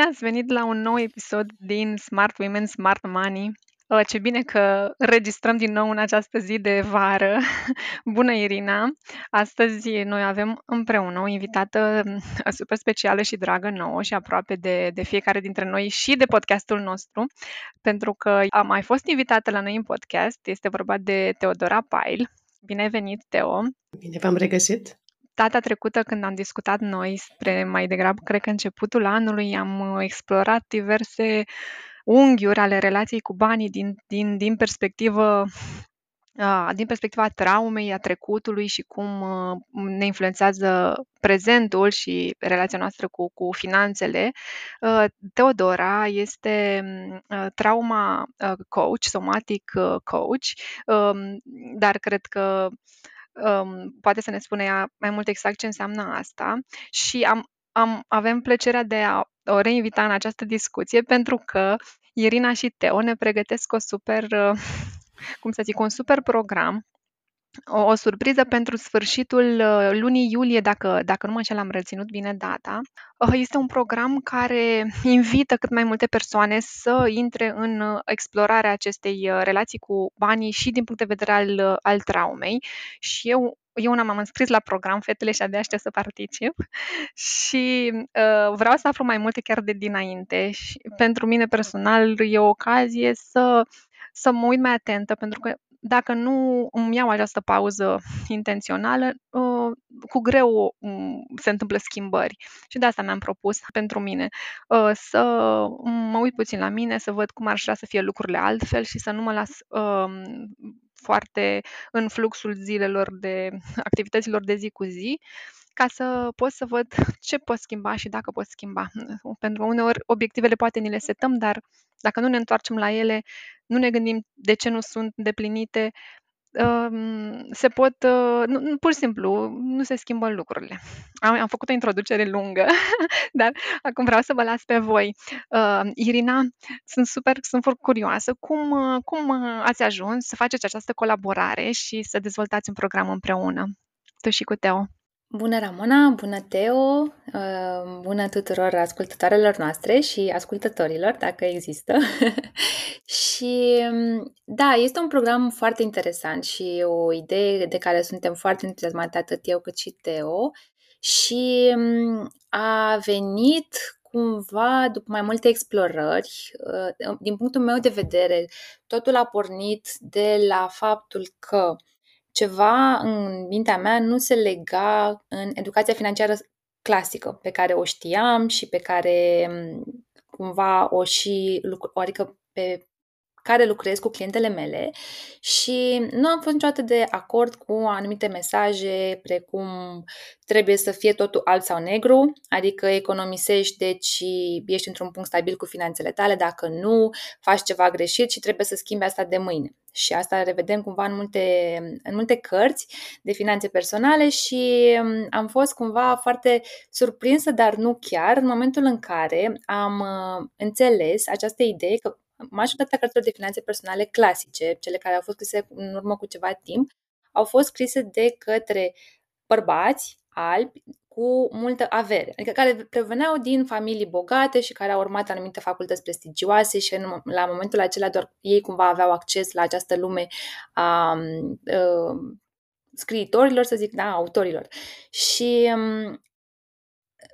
Bine ați venit la un nou episod din Smart Women, Smart Money. Uh, ce bine că registrăm din nou în această zi de vară. Bună, Irina! Astăzi noi avem împreună o invitată uh, super specială și dragă nouă și aproape de, de fiecare dintre noi și de podcastul nostru, pentru că a mai fost invitată la noi în podcast. Este vorba de Teodora Pail. Bine ai venit, Teo! Bine v-am regăsit! Data trecută când am discutat noi spre mai degrabă, cred că începutul anului, am uh, explorat diverse unghiuri ale relației cu banii din, din, din perspectivă din perspectiva traumei, a trecutului și cum uh, ne influențează prezentul și relația noastră cu, cu finanțele, uh, Teodora este trauma coach, somatic coach, um, dar cred că um, poate să ne spune ea mai mult exact ce înseamnă asta. Și am, am, avem plăcerea de a o reinvita în această discuție pentru că Irina și Teo ne pregătesc o super, uh, cum să zic, un super program o, o surpriză pentru sfârșitul uh, lunii iulie, dacă, dacă nu mă înșel, am reținut bine data. Uh, este un program care invită cât mai multe persoane să intre în uh, explorarea acestei relații cu banii și din punct de vedere al, al traumei. Și eu eu una m-am înscris la program, fetele și abia aștept să particip și uh, vreau să aflu mai multe chiar de dinainte și pentru mine personal e o ocazie să, să mă uit mai atentă pentru că dacă nu îmi iau această pauză intențională, uh, cu greu um, se întâmplă schimbări. Și de asta mi-am propus pentru mine uh, să mă uit puțin la mine, să văd cum ar vrea să fie lucrurile altfel și să nu mă las um, foarte în fluxul zilelor de activităților de zi cu zi, ca să pot să văd ce pot schimba și dacă pot schimba. Pentru că uneori obiectivele poate ni le setăm, dar dacă nu ne întoarcem la ele, nu ne gândim de ce nu sunt deplinite, se pot, uh, nu, pur și simplu, nu se schimbă lucrurile. Am, am făcut o introducere lungă, dar acum vreau să vă las pe voi. Uh, Irina, sunt super, sunt foarte curioasă. Cum, uh, cum ați ajuns să faceți această colaborare și să dezvoltați un program împreună? Tu și cu Teo. Bună, Ramona! Bună, Teo! Uh, bună tuturor ascultătoarelor noastre și ascultătorilor, dacă există. și um, da, este un program foarte interesant și o idee de care suntem foarte entuziasmate atât eu cât și Teo și um, a venit cumva după mai multe explorări. Uh, din punctul meu de vedere, totul a pornit de la faptul că ceva în mintea mea nu se lega în educația financiară clasică pe care o știam și pe care mm, cumva o și, adică pe care lucrez cu clientele mele și nu am fost niciodată de acord cu anumite mesaje precum trebuie să fie totul alb sau negru, adică economisești, deci ești într-un punct stabil cu finanțele tale, dacă nu, faci ceva greșit și trebuie să schimbi asta de mâine. Și asta revedem cumva în multe, în multe cărți de finanțe personale și mm, am fost cumva foarte surprinsă, dar nu chiar, în momentul în care am uh, înțeles această idee că majoritatea cărților de finanțe personale clasice, cele care au fost scrise în urmă cu ceva timp, au fost scrise de către bărbați albi cu multă avere, adică care preveneau din familii bogate și care au urmat anumite facultăți prestigioase și în, la momentul acela doar ei cumva aveau acces la această lume a, a scriitorilor, să zic, da, autorilor. Și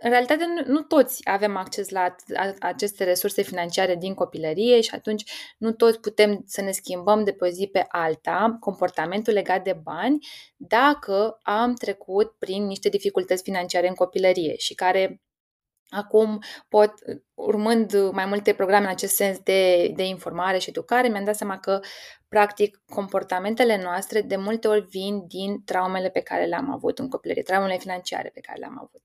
în realitate nu, nu toți avem acces la aceste resurse financiare din copilărie și atunci nu toți putem să ne schimbăm de pe o zi pe alta comportamentul legat de bani dacă am trecut prin niște dificultăți financiare în copilărie și care acum pot, urmând mai multe programe în acest sens de, de informare și educare, mi-am dat seama că practic comportamentele noastre de multe ori vin din traumele pe care le-am avut în copilărie, traumele financiare pe care le-am avut.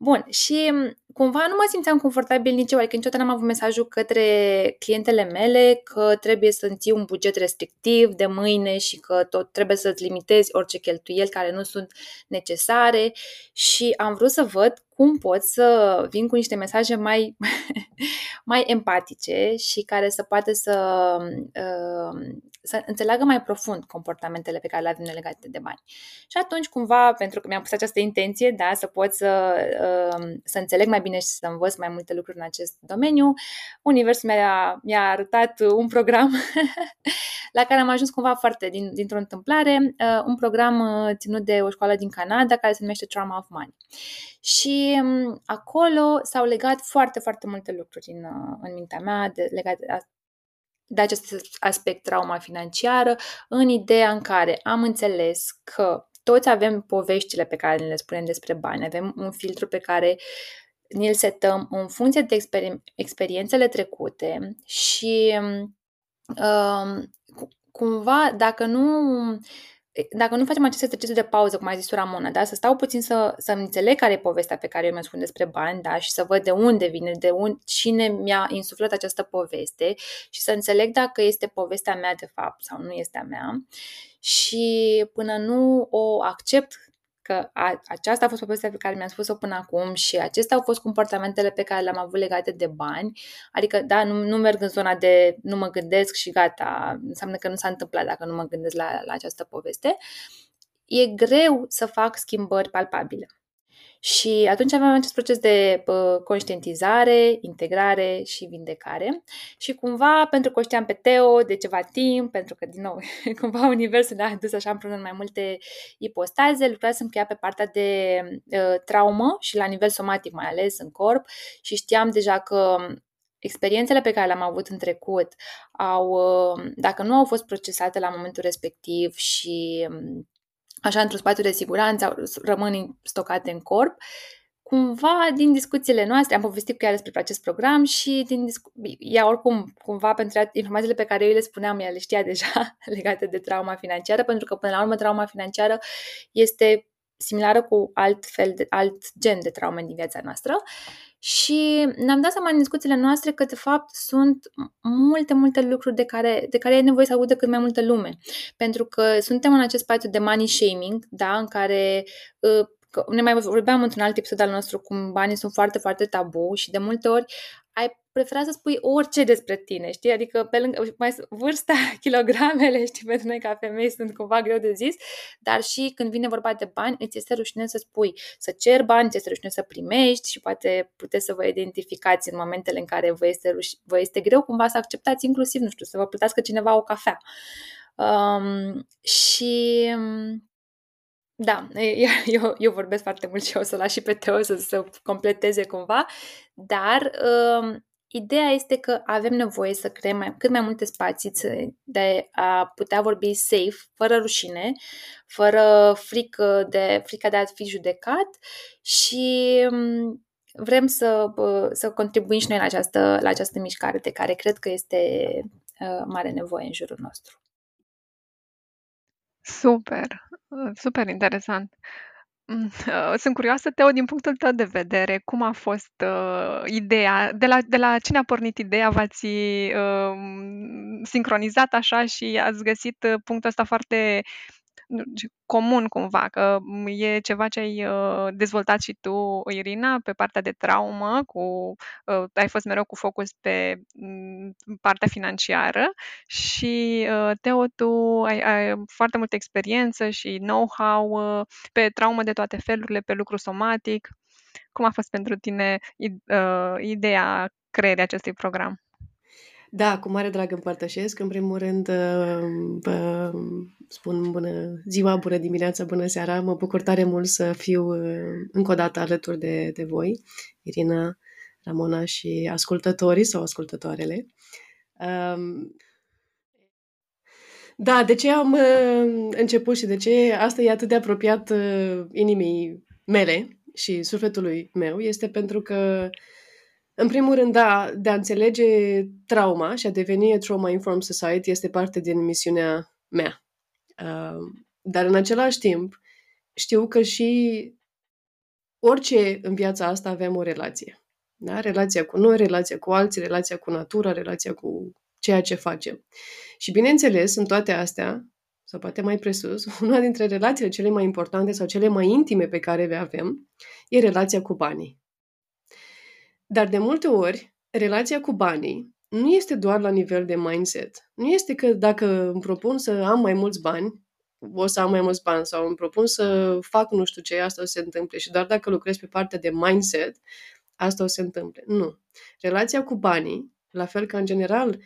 Bun, și mm, cumva nu mă simțeam confortabil nici eu, adică niciodată n-am avut mesajul către clientele mele că trebuie să ții un buget restrictiv de mâine și că tot trebuie să-ți limitezi orice cheltuieli care nu sunt necesare și am vrut să văd cum pot să vin cu niște mesaje mai, mai empatice și care să poată să, uh, să înțeleagă mai profund comportamentele pe care le avem legate de bani. Și atunci, cumva, pentru că mi-am pus această intenție, da, să pot să, uh, să înțeleg mai bine și să învăț mai multe lucruri în acest domeniu, Universul mi-a, mi-a arătat un program la care am ajuns cumva foarte din, dintr-o întâmplare, uh, un program uh, ținut de o școală din Canada care se numește Trauma of Money. Și um, acolo s-au legat foarte, foarte multe lucruri în, uh, în mintea mea de, legate de, de acest aspect trauma financiară, în ideea în care am înțeles că toți avem poveștile pe care le spunem despre bani, avem un filtru pe care ne-l setăm în funcție de exper- experiențele trecute și um, cumva, dacă nu dacă nu facem acest exercițiu de pauză, cum a zis Ramona, da? să stau puțin să, să înțeleg care e povestea pe care eu mi-o spun despre bani da? și să văd de unde vine, de un, cine mi-a insuflat această poveste și să înțeleg dacă este povestea mea de fapt sau nu este a mea și până nu o accept că a, aceasta a fost povestea pe care mi-am spus-o până acum și acestea au fost comportamentele pe care le-am avut legate de bani. Adică, da, nu, nu merg în zona de nu mă gândesc și gata, înseamnă că nu s-a întâmplat dacă nu mă gândesc la, la această poveste. E greu să fac schimbări palpabile. Și atunci aveam acest proces de uh, conștientizare, integrare și vindecare. Și cumva, pentru că o știam pe Teo de ceva timp, pentru că, din nou, cumva universul ne-a dus așa împreună în mai multe ipostaze, lucrasem cu ea pe partea de uh, traumă și la nivel somatic mai ales în corp și știam deja că experiențele pe care le-am avut în trecut au, dacă nu au fost procesate la momentul respectiv și așa într-un spațiu de siguranță, rămân stocate în corp. Cumva, din discuțiile noastre, am povestit cu ea despre acest program și din discu- ea oricum, cumva, pentru informațiile pe care eu le spuneam, ea le știa deja legate de trauma financiară, pentru că, până la urmă, trauma financiară este similară cu alt fel de, alt gen de traume din viața noastră și ne-am dat seama în discuțiile noastre că, de fapt, sunt multe, multe lucruri de care, de care e nevoie să audă cât mai multă lume. Pentru că suntem în acest spațiu de money shaming, da, în care uh, ne mai vorbeam într-un alt episod al nostru cum banii sunt foarte, foarte tabu și de multe ori ai prefera să spui orice despre tine, știi? Adică pe lângă mai, vârsta, kilogramele, știi, pentru noi ca femei sunt cumva greu de zis, dar și când vine vorba de bani, îți este rușine să spui, să cer bani, îți este rușine să primești și poate puteți să vă identificați în momentele în care vă este, ruș- vă este greu cumva să acceptați inclusiv, nu știu, să vă plătească cineva o cafea. Um, și da, eu, eu vorbesc foarte mult și o să las și pe Teo să, să completeze cumva, dar um, ideea este că avem nevoie să creăm mai, cât mai multe spații de a putea vorbi safe, fără rușine, fără frică de, frica de a fi judecat și um, vrem să, să contribuim și noi la această, la această mișcare de care cred că este uh, mare nevoie în jurul nostru. Super, super interesant. Mm, sunt curioasă, Teo, din punctul tău de vedere, cum a fost uh, ideea, de la, de la cine a pornit ideea, v-ați uh, sincronizat așa și ați găsit uh, punctul ăsta foarte comun cumva, că e ceva ce ai uh, dezvoltat și tu, Irina, pe partea de traumă, cu, uh, ai fost mereu cu focus pe mm, partea financiară și, uh, Teo, tu ai, ai foarte multă experiență și know-how pe traumă de toate felurile, pe lucru somatic. Cum a fost pentru tine ideea creierii acestui program? Da, cu mare drag împărtășesc. În primul rând, uh, vă spun bună ziua, bună dimineața, bună seara. Mă bucur tare mult să fiu uh, încă o dată alături de, de voi, Irina, Ramona și ascultătorii sau ascultătoarele. Um, da, de ce am uh, început și de ce asta e atât de apropiat inimii mele și sufletului meu este pentru că în primul rând, da, de a înțelege trauma și a deveni a trauma-informed society este parte din misiunea mea. Uh, dar în același timp, știu că și orice în viața asta avem o relație. Da? Relația cu noi, relația cu alții, relația cu natura, relația cu ceea ce facem. Și bineînțeles, în toate astea, sau poate mai presus, una dintre relațiile cele mai importante sau cele mai intime pe care le avem e relația cu banii. Dar de multe ori, relația cu banii nu este doar la nivel de mindset. Nu este că dacă îmi propun să am mai mulți bani, o să am mai mulți bani sau îmi propun să fac nu știu ce, asta o să se întâmple. Și doar dacă lucrez pe partea de mindset, asta o să se întâmple. Nu. Relația cu banii, la fel ca în general,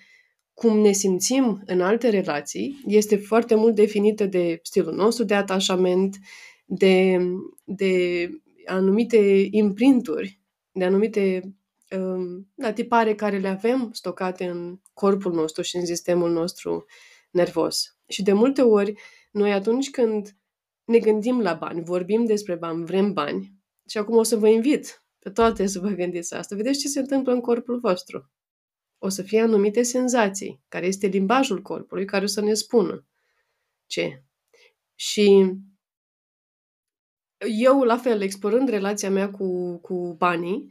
cum ne simțim în alte relații, este foarte mult definită de stilul nostru de atașament, de, de anumite imprinturi, de anumite um, da, tipare care le avem stocate în corpul nostru și în sistemul nostru nervos. Și de multe ori, noi atunci când ne gândim la bani, vorbim despre bani, vrem bani, și acum o să vă invit pe toate să vă gândiți asta. Vedeți ce se întâmplă în corpul vostru. O să fie anumite senzații, care este limbajul corpului, care o să ne spună ce. Și eu, la fel, explorând relația mea cu, cu banii,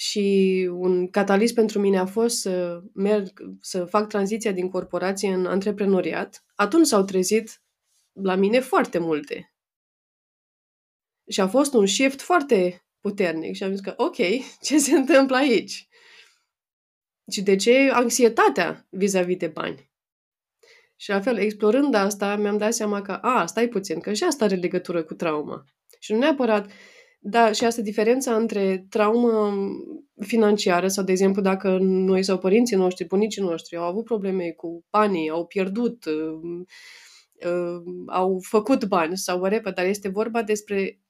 și un catalist pentru mine a fost să merg, să fac tranziția din corporație în antreprenoriat. Atunci s-au trezit la mine foarte multe. Și a fost un shift foarte puternic și am zis că, ok, ce se întâmplă aici? Și de ce anxietatea vis-a-vis de bani? Și la fel, explorând asta, mi-am dat seama că, a, stai puțin, că și asta are legătură cu trauma. Și nu neapărat da, și asta diferența între traumă financiară sau, de exemplu, dacă noi sau părinții noștri, bunicii noștri au avut probleme cu banii, au pierdut, uh, uh, au făcut bani sau whatever, dar este vorba despre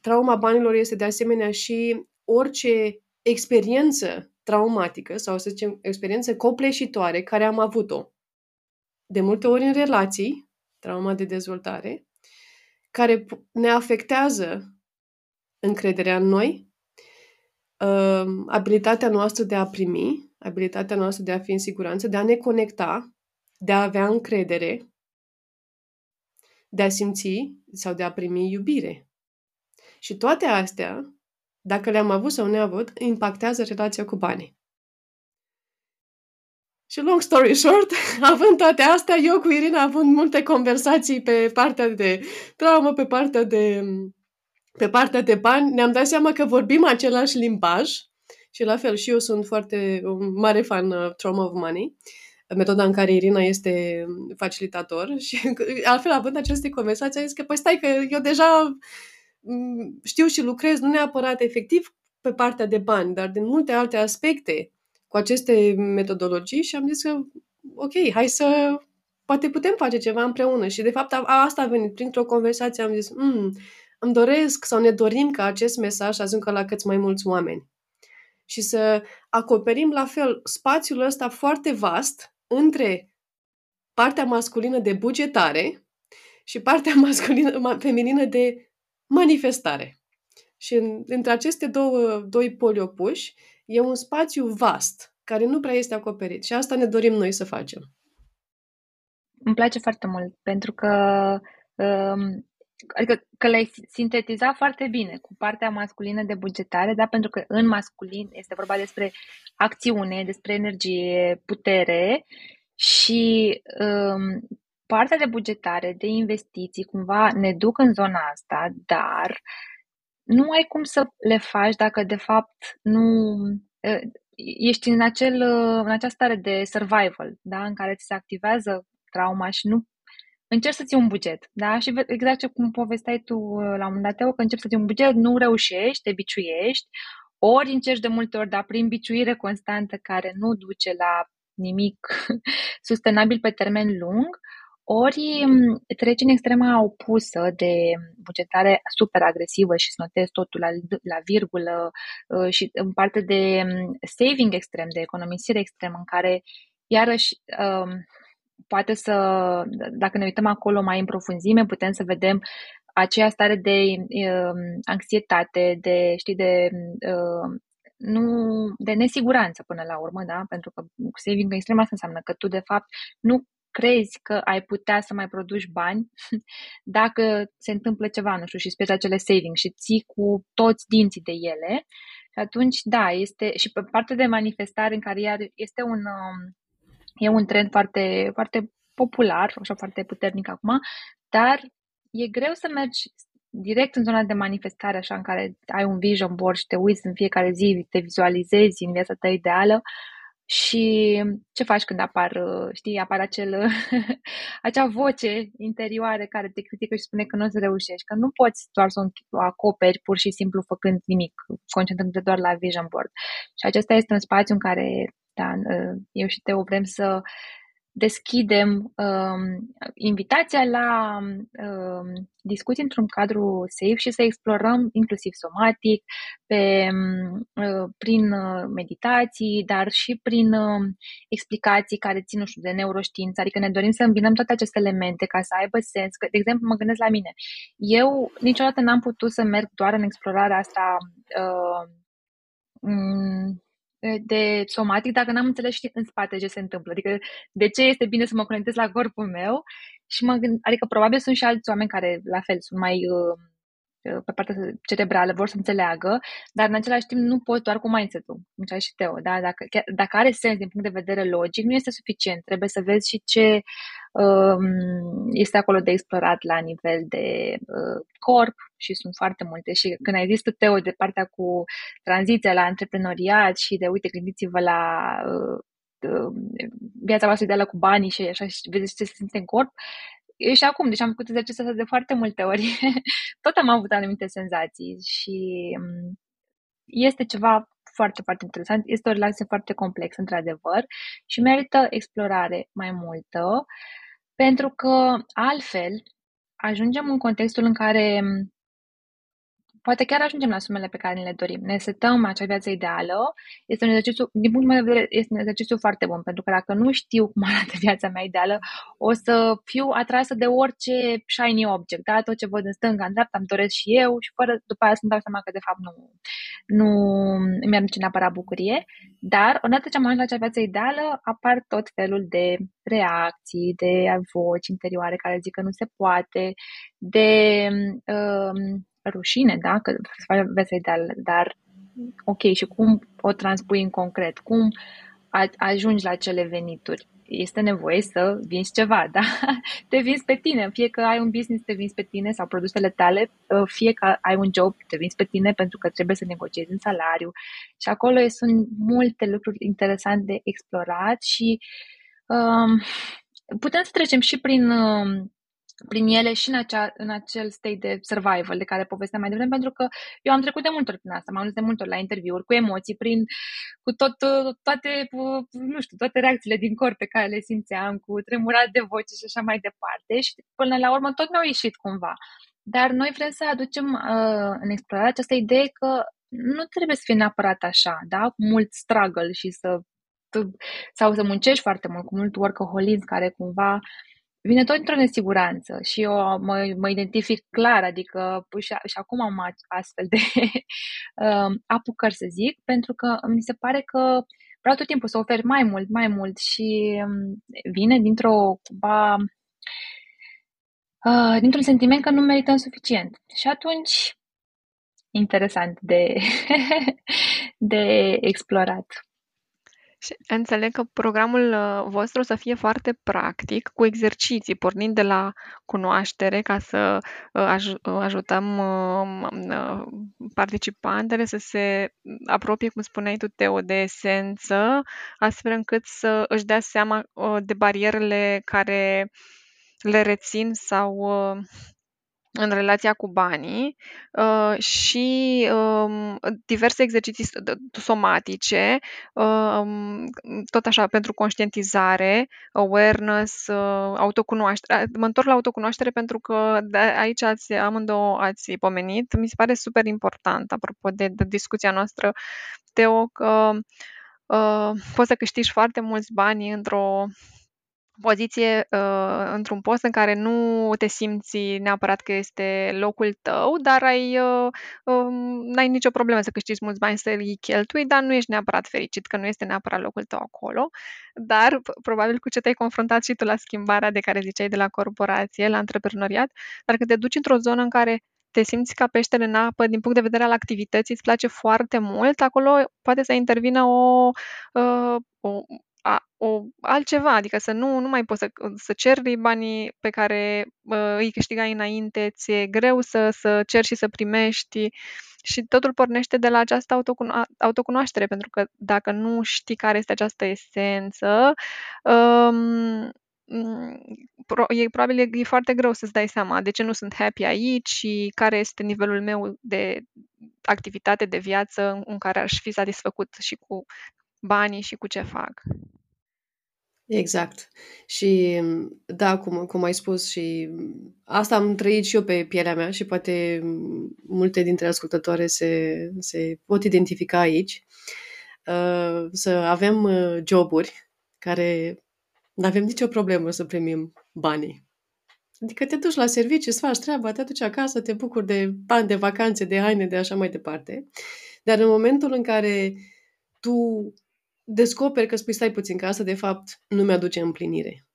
trauma banilor este de asemenea și orice experiență traumatică sau, să zicem, experiență copleșitoare care am avut-o. De multe ori în relații, trauma de dezvoltare, care ne afectează încrederea în noi, uh, abilitatea noastră de a primi, abilitatea noastră de a fi în siguranță, de a ne conecta, de a avea încredere, de a simți sau de a primi iubire. Și toate astea, dacă le-am avut sau ne avut, impactează relația cu banii. Și long story short, având toate astea, eu cu Irina având multe conversații pe partea de traumă, pe partea de pe partea de bani, ne-am dat seama că vorbim același limbaj și la fel și eu sunt foarte un mare fan uh, Trauma of Money, metoda în care Irina este facilitator și altfel având aceste conversații, am zis că păi stai că eu deja mm, știu și lucrez nu neapărat efectiv pe partea de bani, dar din multe alte aspecte cu aceste metodologii și am zis că ok, hai să poate putem face ceva împreună și de fapt a, asta a venit printr-o conversație, am zis, mm, îmi doresc sau ne dorim ca acest mesaj să ajungă la cât mai mulți oameni. Și să acoperim la fel spațiul ăsta foarte vast între partea masculină de bugetare și partea masculină, feminină de manifestare. Și în, între aceste două, doi poli opuși e un spațiu vast care nu prea este acoperit. Și asta ne dorim noi să facem. Îmi place foarte mult, pentru că um, Adică că le-ai sintetizat foarte bine cu partea masculină de bugetare, da? pentru că în masculin este vorba despre acțiune, despre energie, putere și um, partea de bugetare, de investiții, cumva ne duc în zona asta, dar nu ai cum să le faci dacă de fapt nu ești în, acel, în această stare de survival, da? în care ți se activează trauma și nu încerci să ții un buget, da? Și exact ce cum povesteai tu uh, la un moment dat, că încerci să ții un buget, nu reușești, te biciuiești, ori încerci de multe ori, dar prin biciuire constantă care nu duce la nimic sustenabil pe termen lung, ori mm, treci în extrema opusă de bugetare super agresivă și să notezi totul la, la virgulă uh, și în parte de mm, saving extrem, de economisire extrem, în care iarăși um, poate să, dacă ne uităm acolo mai în profunzime, putem să vedem aceea stare de uh, anxietate, de, știi, de uh, nu, de nesiguranță până la urmă, da? Pentru că saving extrem asta înseamnă că tu, de fapt, nu crezi că ai putea să mai produci bani dacă se întâmplă ceva, nu știu, și speri acele saving și ții cu toți dinții de ele. Și atunci, da, este și pe partea de manifestare în care iar este un, um, E un trend foarte, foarte popular, așa foarte puternic acum, dar e greu să mergi direct în zona de manifestare, așa, în care ai un vision board și te uiți în fiecare zi, te vizualizezi în viața ta ideală și ce faci când apar, știi, apar acel, acea voce interioară care te critică și spune că nu o să reușești, că nu poți doar să o acoperi pur și simplu făcând nimic, concentrându-te doar la vision board. Și acesta este un spațiu în care da, eu și Teo vrem să deschidem um, invitația la um, discuții într-un cadru safe și să explorăm inclusiv somatic, pe, um, uh, prin uh, meditații, dar și prin uh, explicații care țin, nu știu, de neuroștiință, adică ne dorim să îmbinăm toate aceste elemente ca să aibă sens. Că, de exemplu, mă gândesc la mine. Eu niciodată n-am putut să merg doar în explorarea asta uh, de somatic dacă n-am înțeles și în spate ce se întâmplă. Adică de ce este bine să mă conectez la corpul meu și mă gând, adică probabil sunt și alți oameni care la fel sunt mai uh, uh pe partea cerebrală, vor să înțeleagă, dar în același timp nu pot doar cu mindset-ul, cum și Teo, da? dacă, dacă are sens din punct de vedere logic, nu este suficient, trebuie să vezi și ce este acolo de explorat la nivel de uh, corp și sunt foarte multe. Și când ai zis tu, Teo, de partea cu tranziția la antreprenoriat și de, uite, gândiți-vă la uh, uh, viața voastră ideală cu banii și așa și vedeți ce se simte în corp, eu și acum, deci am făcut exercițiul ăsta de foarte multe ori, tot am avut anumite senzații și um, este ceva foarte, foarte interesant. Este o relație foarte complexă, într-adevăr, și merită explorare mai multă. Uh, pentru că altfel ajungem în contextul în care poate chiar ajungem la sumele pe care ne le dorim. Ne setăm acea viață ideală. Este un exercițiu, din punctul meu de vedere, este un exercițiu foarte bun, pentru că dacă nu știu cum arată viața mea ideală, o să fiu atrasă de orice shiny object, da? tot ce văd în stânga, în dreapta, îmi doresc și eu și fără, după aia să-mi dau seama că de fapt nu, nu mi aduce neapărat bucurie. Dar, odată ce am ajuns la acea viață ideală, apar tot felul de reacții, de voci interioare care zic că nu se poate, de um, rușine, da? Că să faci viața ideală, dar ok, și cum o transpui în concret? Cum ajungi la cele venituri? Este nevoie să vinzi ceva, da? Te vinzi pe tine, fie că ai un business, te vinzi pe tine sau produsele tale, uh, fie că ai un job, te vinzi pe tine pentru că trebuie să negociezi un salariu. Și acolo sunt multe lucruri interesante de explorat și um, putem să trecem și prin um, prin ele și în, acea, în acel state de survival de care povesteam mai devreme, pentru că eu am trecut de multe ori prin asta, m-am dus de multe ori la interviuri, cu emoții, prin, cu tot, toate, nu știu, toate reacțiile din corp pe care le simțeam, cu tremurat de voce și așa mai departe și până la urmă tot mi-au ieșit cumva. Dar noi vrem să aducem uh, în explorare această idee că nu trebuie să fie neapărat așa, da? Cu mult struggle și să sau să muncești foarte mult, cu mult workaholism care cumva uh, vine tot într-o nesiguranță și eu mă, mă identific clar, adică și, și acum am astfel de uh, apucări, să zic, pentru că mi se pare că vreau tot timpul să ofer mai mult, mai mult și um, vine dintr-o cumva uh, dintr-un sentiment că nu merităm suficient. Și atunci, interesant de, de explorat. Și înțeleg că programul uh, vostru o să fie foarte practic, cu exerciții, pornind de la cunoaștere, ca să uh, aj- uh, ajutăm participantele să se apropie, cum spuneai tu, Teo, de esență, astfel încât să își dea seama de barierele care le rețin sau în relația cu banii uh, și um, diverse exerciții somatice, um, tot așa pentru conștientizare, awareness, uh, autocunoaștere. Mă întorc la autocunoaștere pentru că de aici ați, amândouă ați pomenit. Mi se pare super important, apropo de, de discuția noastră, Teo, că uh, poți să câștigi foarte mulți bani într-o poziție, uh, într-un post în care nu te simți neapărat că este locul tău, dar ai, uh, um, n-ai nicio problemă să câștigi mulți bani să îi cheltui, dar nu ești neapărat fericit că nu este neapărat locul tău acolo. Dar probabil cu ce te-ai confruntat și tu la schimbarea de care ziceai de la corporație, la antreprenoriat, dar când te duci într-o zonă în care te simți ca peștele în apă din punct de vedere al activității, îți place foarte mult, acolo poate să intervină o, uh, o a, o, altceva, adică să nu, nu mai poți să, să ceri banii pe care uh, îi câștigai înainte, ți-e greu să, să ceri și să primești și totul pornește de la această autocuno- autocunoaștere, pentru că dacă nu știi care este această esență, um, e probabil e, e foarte greu să-ți dai seama de ce nu sunt happy aici și care este nivelul meu de activitate, de viață în care aș fi satisfăcut și cu banii și cu ce fac. Exact. Și da, cum, cum ai spus și asta am trăit și eu pe pielea mea și poate multe dintre ascultătoare se, se pot identifica aici. Uh, să avem uh, joburi care nu avem nicio problemă să primim banii. Adică te duci la serviciu, îți faci treaba, te duci acasă, te bucuri de bani, de vacanțe, de haine, de așa mai departe. Dar în momentul în care tu descoperi că spui stai puțin, că asta de fapt nu mi-aduce împlinire.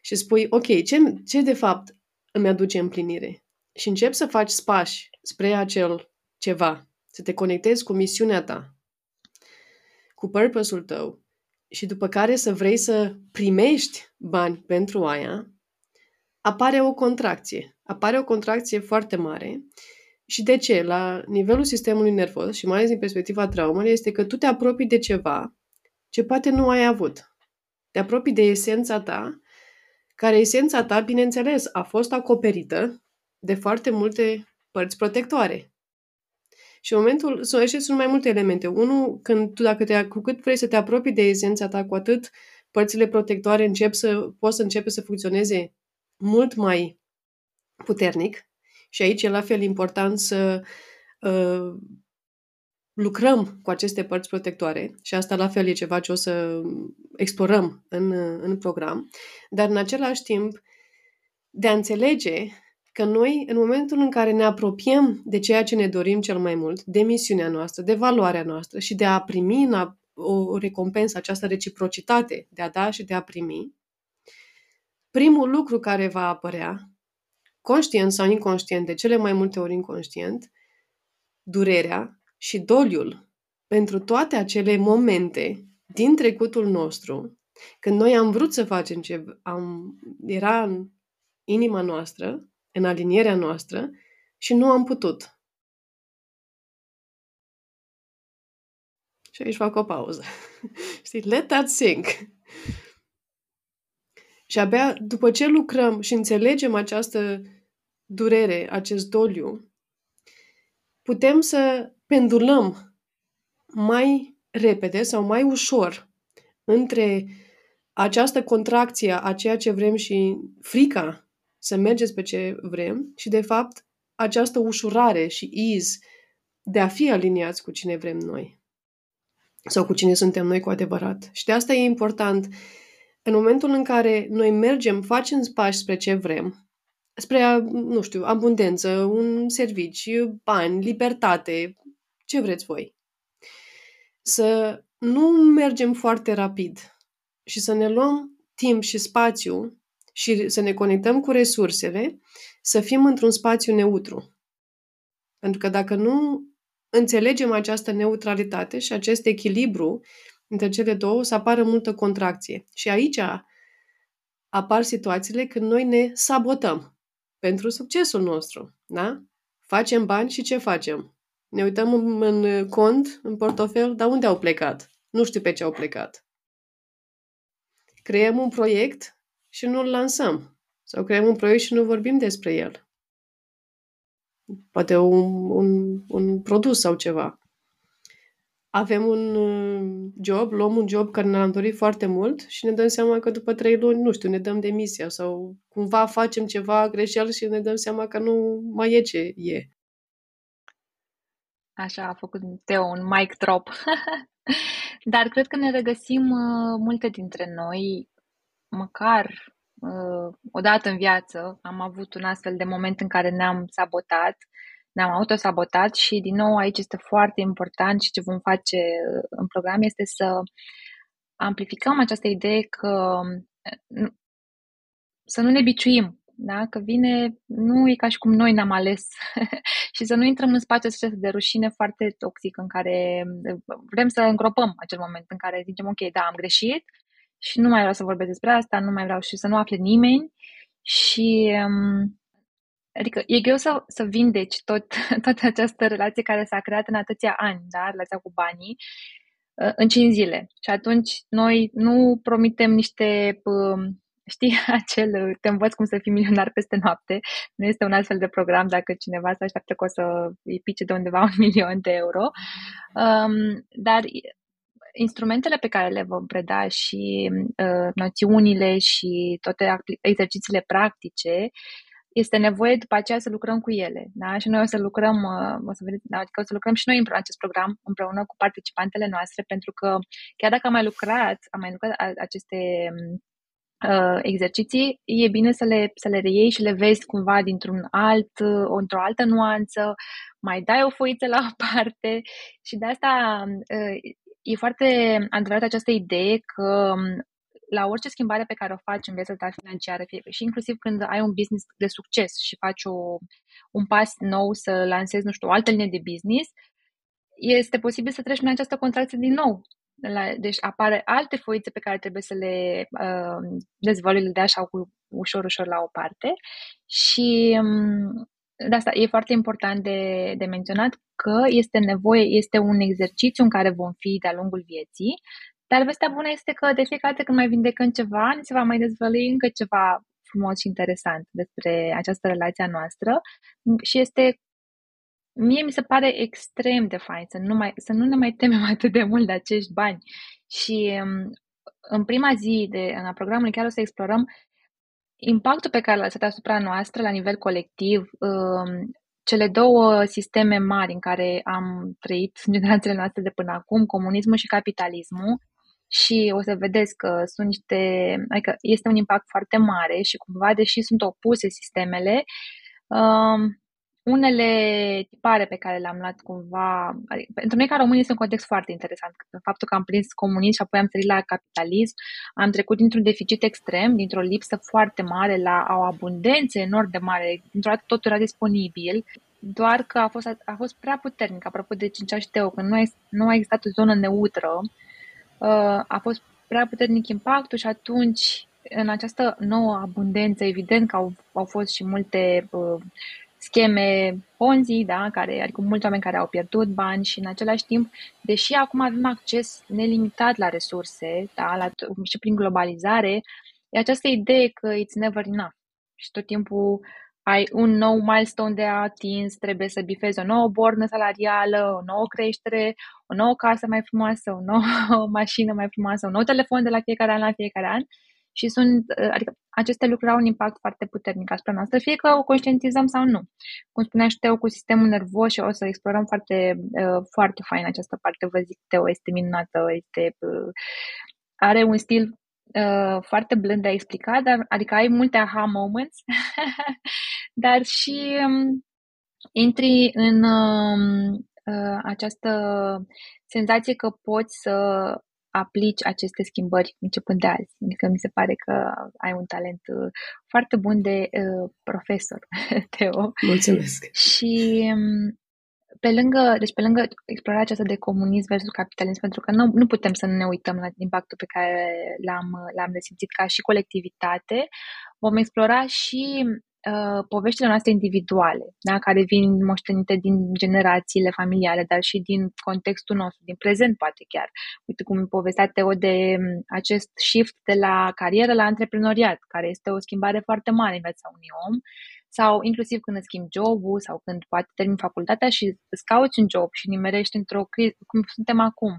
Și spui, ok, ce, ce de fapt îmi aduce împlinire? Și începi să faci spași spre acel ceva, să te conectezi cu misiunea ta, cu purpose-ul tău și după care să vrei să primești bani pentru aia, apare o contracție. Apare o contracție foarte mare și de ce? La nivelul sistemului nervos și mai ales din perspectiva traumei este că tu te apropii de ceva ce poate nu ai avut. Te apropii de esența ta, care esența ta, bineînțeles, a fost acoperită de foarte multe părți protectoare. Și în momentul, sunt, sunt mai multe elemente. Unul, când tu, dacă te, cu cât vrei să te apropii de esența ta, cu atât părțile protectoare încep să, poți să începe să funcționeze mult mai puternic. Și aici e la fel important să uh, lucrăm cu aceste părți protectoare și asta la fel e ceva ce o să explorăm în, în program, dar în același timp de a înțelege că noi, în momentul în care ne apropiem de ceea ce ne dorim cel mai mult, de misiunea noastră, de valoarea noastră și de a primi o recompensă, această reciprocitate de a da și de a primi, primul lucru care va apărea, conștient sau inconștient, de cele mai multe ori inconștient, durerea și doliul pentru toate acele momente din trecutul nostru, când noi am vrut să facem ce am, era în inima noastră, în alinierea noastră și nu am putut. Și aici fac o pauză. Știi, let that sink. Și abia după ce lucrăm și înțelegem această durere, acest doliu, putem să pendulăm mai repede sau mai ușor între această contracție a ceea ce vrem și frica să mergeți pe ce vrem și, de fapt, această ușurare și ease de a fi aliniați cu cine vrem noi sau cu cine suntem noi cu adevărat. Și de asta e important în momentul în care noi mergem, facem pași spre ce vrem, spre, nu știu, abundență, un serviciu, bani, libertate, ce vreți voi. Să nu mergem foarte rapid și să ne luăm timp și spațiu și să ne conectăm cu resursele, să fim într-un spațiu neutru. Pentru că dacă nu înțelegem această neutralitate și acest echilibru între cele două, să apară multă contracție. Și aici apar situațiile când noi ne sabotăm pentru succesul nostru. Da? Facem bani și ce facem? Ne uităm în, în cont, în portofel, dar unde au plecat? Nu știu pe ce au plecat. Creăm un proiect și nu-l lansăm. Sau creăm un proiect și nu vorbim despre el. Poate un, un, un produs sau ceva. Avem un uh, job, luăm un job care ne-am dorit foarte mult și ne dăm seama că după trei luni, nu știu, ne dăm demisia sau cumva facem ceva greșel și ne dăm seama că nu mai e ce e. Așa a făcut Teo un mic drop. Dar cred că ne regăsim uh, multe dintre noi, măcar uh, o dată în viață am avut un astfel de moment în care ne-am sabotat, ne-am autosabotat și din nou aici este foarte important și ce vom face uh, în program este să amplificăm această idee că uh, să nu ne biciuim da? că vine, nu e ca și cum noi ne-am ales și să nu intrăm în spațiul acesta de rușine foarte toxic în care vrem să îngropăm acel moment în care zicem, ok, da, am greșit și nu mai vreau să vorbesc despre asta, nu mai vreau și să nu afle nimeni și um, Adică e greu să, să vindeci tot, toată această relație care s-a creat în atâția ani, da? relația cu banii, uh, în 5 zile. Și atunci noi nu promitem niște, um, știi, acel, te învăț cum să fii milionar peste noapte. Nu este un astfel de program dacă cineva se așteaptă că o să îi pice de undeva un milion de euro. Um, dar instrumentele pe care le vom preda și uh, noțiunile și toate exercițiile practice este nevoie după aceea să lucrăm cu ele. Da? Și noi o să lucrăm, uh, o să vedeți, da? adică o să lucrăm și noi în acest program împreună cu participantele noastre, pentru că chiar dacă am mai lucrat, am mai lucrat aceste uh, exerciții, e bine să le, să le reiei și le vezi cumva dintr-un alt, uh, într-o altă nuanță, mai dai o foiță la o parte și de asta uh, e foarte adevărat această idee că um, la orice schimbare pe care o faci în viața ta financiară, fie, și inclusiv când ai un business de succes și faci o, un pas nou să lansezi, nu știu, o altă linie de business, este posibil să treci în această contracție din nou. La, deci apare alte foițe pe care trebuie să le uh, dezvolui, le dea așa cu ușor, ușor la o parte și um, de asta e foarte important de, de menționat că este nevoie, este un exercițiu în care vom fi de-a lungul vieții dar vestea bună este că de fiecare dată când mai vindecăm ceva, ne se va mai dezvălui încă ceva frumos și interesant despre această relație a noastră și este mie mi se pare extrem de fain să nu, mai, să nu ne mai temem atât de mult de acești bani. Și um, în prima zi de, în programului chiar o să explorăm impactul pe care l-a lăsat asupra noastră la nivel colectiv, um, cele două sisteme mari în care am trăit generațiile noastre de până acum, comunismul și capitalismul, și o să vedeți că sunt niște, adică este un impact foarte mare și cumva, deși sunt opuse sistemele, um, unele tipare pe care le-am luat cumva, adică, pentru noi ca români este un context foarte interesant. Faptul că am prins comunism și apoi am trăit la capitalism, am trecut dintr-un deficit extrem, dintr-o lipsă foarte mare la o abundență enorm de mare, dintr-o dată totul era disponibil, doar că a fost, a fost prea puternic, apropo de Cincea și Teo, că nu a, nu a existat o zonă neutră, Uh, a fost prea puternic impactul și atunci în această nouă abundență, evident că au, au fost și multe uh, scheme Ponzi, da, care, adică mulți oameni care au pierdut bani și în același timp, deși acum avem acces nelimitat la resurse, da, la, și prin globalizare, e această idee că it's never enough. Și tot timpul ai un nou milestone de atins, trebuie să bifezi o nouă bornă salarială, o nouă creștere, o nouă casă mai frumoasă, o nouă mașină mai frumoasă, un nou telefon de la fiecare an la fiecare an și sunt, adică aceste lucruri au un impact foarte puternic asupra noastră, fie că o conștientizăm sau nu. Cum spunea și Teo, cu sistemul nervos și o să explorăm foarte, foarte fain această parte, vă zic, Teo este minunată, este, are un stil uh, foarte blând de a explica, dar, adică ai multe aha moments, dar și um, intri în um, uh, această senzație că poți să aplici aceste schimbări începând de azi. Adică mi se pare că ai un talent uh, foarte bun de uh, profesor, Teo. Mulțumesc! Și um, pe lângă, deci pe lângă explorarea aceasta de comunism versus capitalism, pentru că nu, nu putem să nu ne uităm la impactul pe care l-am, l-am resimțit ca și colectivitate, vom explora și uh, poveștile noastre individuale, da? care vin moștenite din generațiile familiale, dar și din contextul nostru, din prezent poate chiar. Uite cum povestea Teo de um, acest shift de la carieră la antreprenoriat, care este o schimbare foarte mare în viața unui om sau inclusiv când îți schimbi jobul sau când poate termin facultatea și îți cauți un job și nimerești într-o criză, cum suntem acum.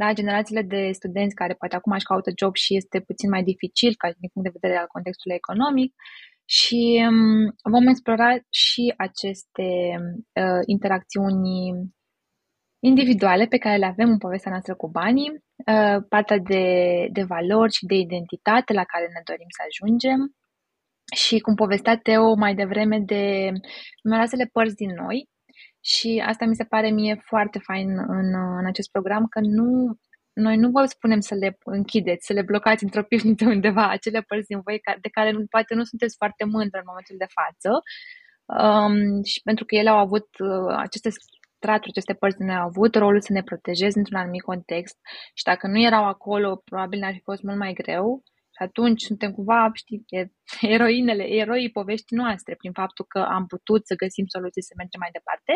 Da, generațiile de studenți care poate acum își caută job și este puțin mai dificil ca din punct de vedere al contextului economic și um, vom explora și aceste uh, interacțiuni individuale pe care le avem în povestea noastră cu banii, uh, partea de, de valori și de identitate la care ne dorim să ajungem, și cum povestea Teo mai devreme de numeroasele părți din noi și asta mi se pare mie foarte fain în, în acest program, că nu noi nu vă spunem să le închideți, să le blocați într-o pivniță undeva, acele părți din voi de care poate nu sunteți foarte mândră în momentul de față. Um, și pentru că ele au avut uh, aceste straturi, aceste părți ne au avut rolul să ne protejeze într-un anumit context și dacă nu erau acolo, probabil ne-ar fi fost mult mai greu. Și atunci suntem cumva, știi, eroinele, eroii poveștii noastre, prin faptul că am putut să găsim soluții să mergem mai departe,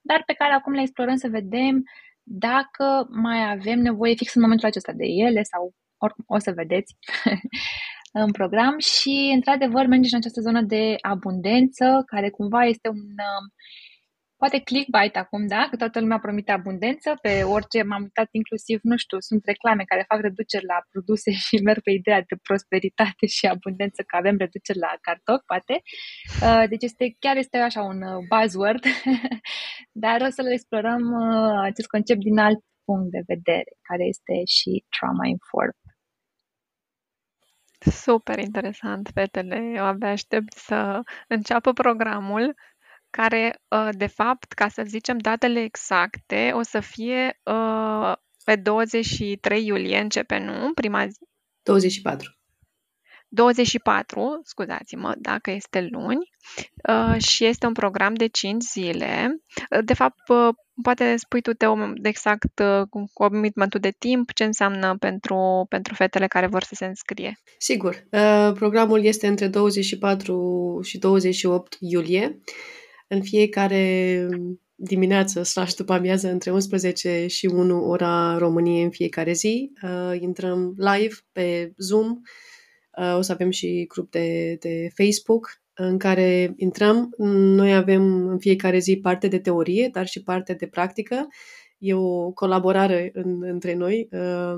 dar pe care acum le explorăm să vedem dacă mai avem nevoie fix în momentul acesta de ele sau oricum o să vedeți în program. Și, într-adevăr, merge în această zonă de abundență, care cumva este un poate clickbait acum, da? Că toată lumea promite abundență pe orice, m-am uitat inclusiv, nu știu, sunt reclame care fac reduceri la produse și merg pe ideea de prosperitate și abundență, că avem reduceri la cartof, poate. Uh, deci este, chiar este așa un uh, buzzword, dar o să-l explorăm uh, acest concept din alt punct de vedere, care este și trauma informed. Super interesant, fetele. Eu abia aștept să înceapă programul care, uh, de fapt, ca să zicem datele exacte, o să fie uh, pe 23 iulie, începe, nu? Prima zi? 24. 24, scuzați-mă, dacă este luni, uh, și este un program de 5 zile. De fapt, poate spui tu, Teo, exact cu commitmentul de timp, ce înseamnă pentru, pentru fetele care vor să se înscrie. Sigur. Programul este între 24 și 28 iulie în fiecare dimineață slash după amiază între 11 și 1 ora României în fiecare zi. Uh, intrăm live pe Zoom. Uh, o să avem și grup de, de Facebook în care intrăm. Noi avem în fiecare zi parte de teorie, dar și parte de practică. E o colaborare în, între noi. Uh,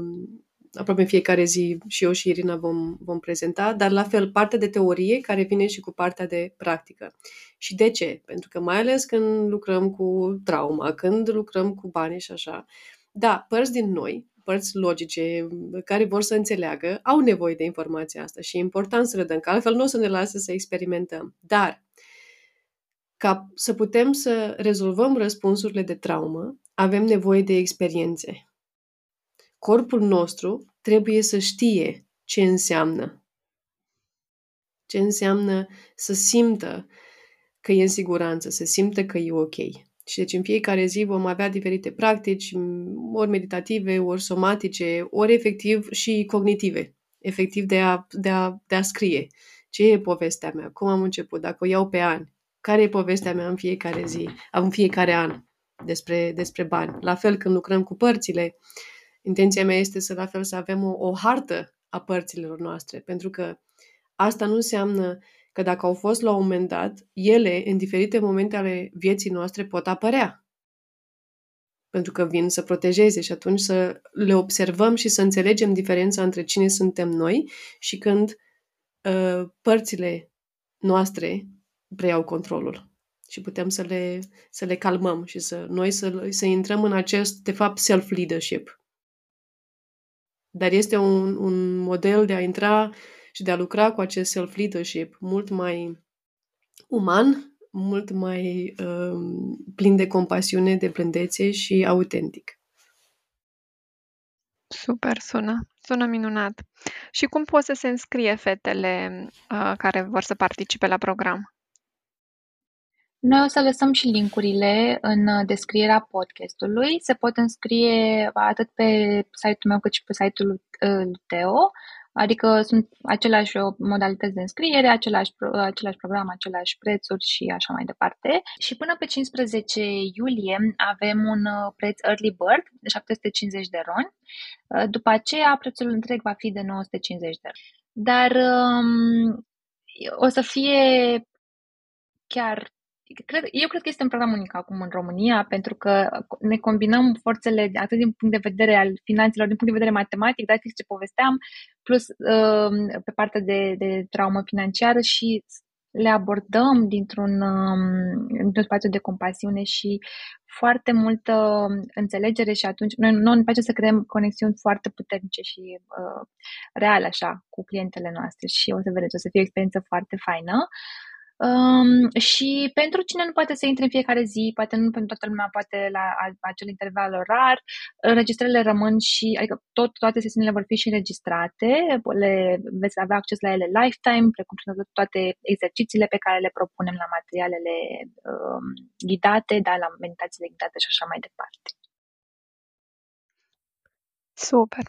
aproape în fiecare zi și eu și Irina vom, vom prezenta, dar la fel partea de teorie care vine și cu partea de practică. Și de ce? Pentru că mai ales când lucrăm cu trauma, când lucrăm cu bani și așa, da, părți din noi, părți logice, care vor să înțeleagă, au nevoie de informația asta și e important să le dăm, că altfel nu o să ne lasă să experimentăm. Dar, ca să putem să rezolvăm răspunsurile de traumă, avem nevoie de experiențe. Corpul nostru trebuie să știe ce înseamnă. Ce înseamnă să simtă că e în siguranță, să simtă că e ok. Și deci în fiecare zi vom avea diferite practici, ori meditative, ori somatice, ori efectiv și cognitive. Efectiv de a, de a, de a scrie. Ce e povestea mea? Cum am început? Dacă o iau pe ani? Care e povestea mea în fiecare zi? În fiecare an despre, despre bani. La fel când lucrăm cu părțile, intenția mea este să la fel să avem o, o hartă a părților noastre, pentru că asta nu înseamnă că dacă au fost la un moment dat, ele, în diferite momente ale vieții noastre, pot apărea. Pentru că vin să protejeze și atunci să le observăm și să înțelegem diferența între cine suntem noi și când uh, părțile noastre preiau controlul. Și putem să le, să le calmăm și să noi să, să intrăm în acest, de fapt, self-leadership. Dar este un, un model de a intra și de a lucra cu acest self-leadership mult mai uman, mult mai um, plin de compasiune, de blândețe și autentic. Super, sună. Sună minunat. Și cum pot să se înscrie fetele uh, care vor să participe la program? Noi o să lăsăm și linkurile în uh, descrierea podcastului. Se pot înscrie atât pe site-ul meu cât și pe site-ul lui uh, Teo. Adică sunt aceleași modalități de înscriere, același, același program, aceleași prețuri și așa mai departe. Și până pe 15 iulie avem un uh, preț early bird de 750 de roni. Uh, după aceea prețul întreg va fi de 950 de roni. Dar um, o să fie chiar cred, eu cred că este un program unic acum în România, pentru că ne combinăm forțele atât din punct de vedere al finanțelor, din punct de vedere matematic, dar fix ce povesteam, plus uh, pe partea de, de traumă financiară și le abordăm dintr-un, um, dintr-un spațiu de compasiune și foarte multă înțelegere și atunci noi, noi ne place să creăm conexiuni foarte puternice și uh, reale așa cu clientele noastre și o să vedeți, o să fie o experiență foarte faină. Uh, Um, și pentru cine nu poate să intre în fiecare zi, poate nu pentru toată lumea, poate la acel interval orar, înregistrările rămân și, adică tot, toate sesiunile vor fi și înregistrate, le veți avea acces la ele lifetime, precum și toate exercițiile pe care le propunem la materialele um, ghidate, da, la meditațiile ghidate și așa mai departe. Super!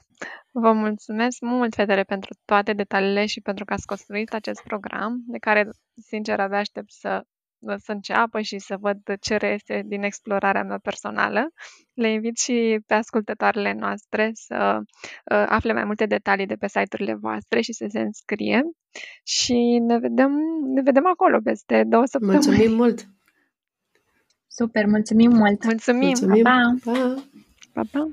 Vă mulțumesc mult, Federe, pentru toate detaliile și pentru că ați construit acest program, de care, sincer, abia aștept să, să înceapă și să văd ce reiese din explorarea mea personală. Le invit și pe ascultătoarele noastre să uh, afle mai multe detalii de pe site-urile voastre și să se înscrie. Și ne vedem, ne vedem acolo peste două săptămâni. Mulțumim mult! Super, mulțumim mult! Mulțumim! Mulțumim. Pa, pa! Pa, pa!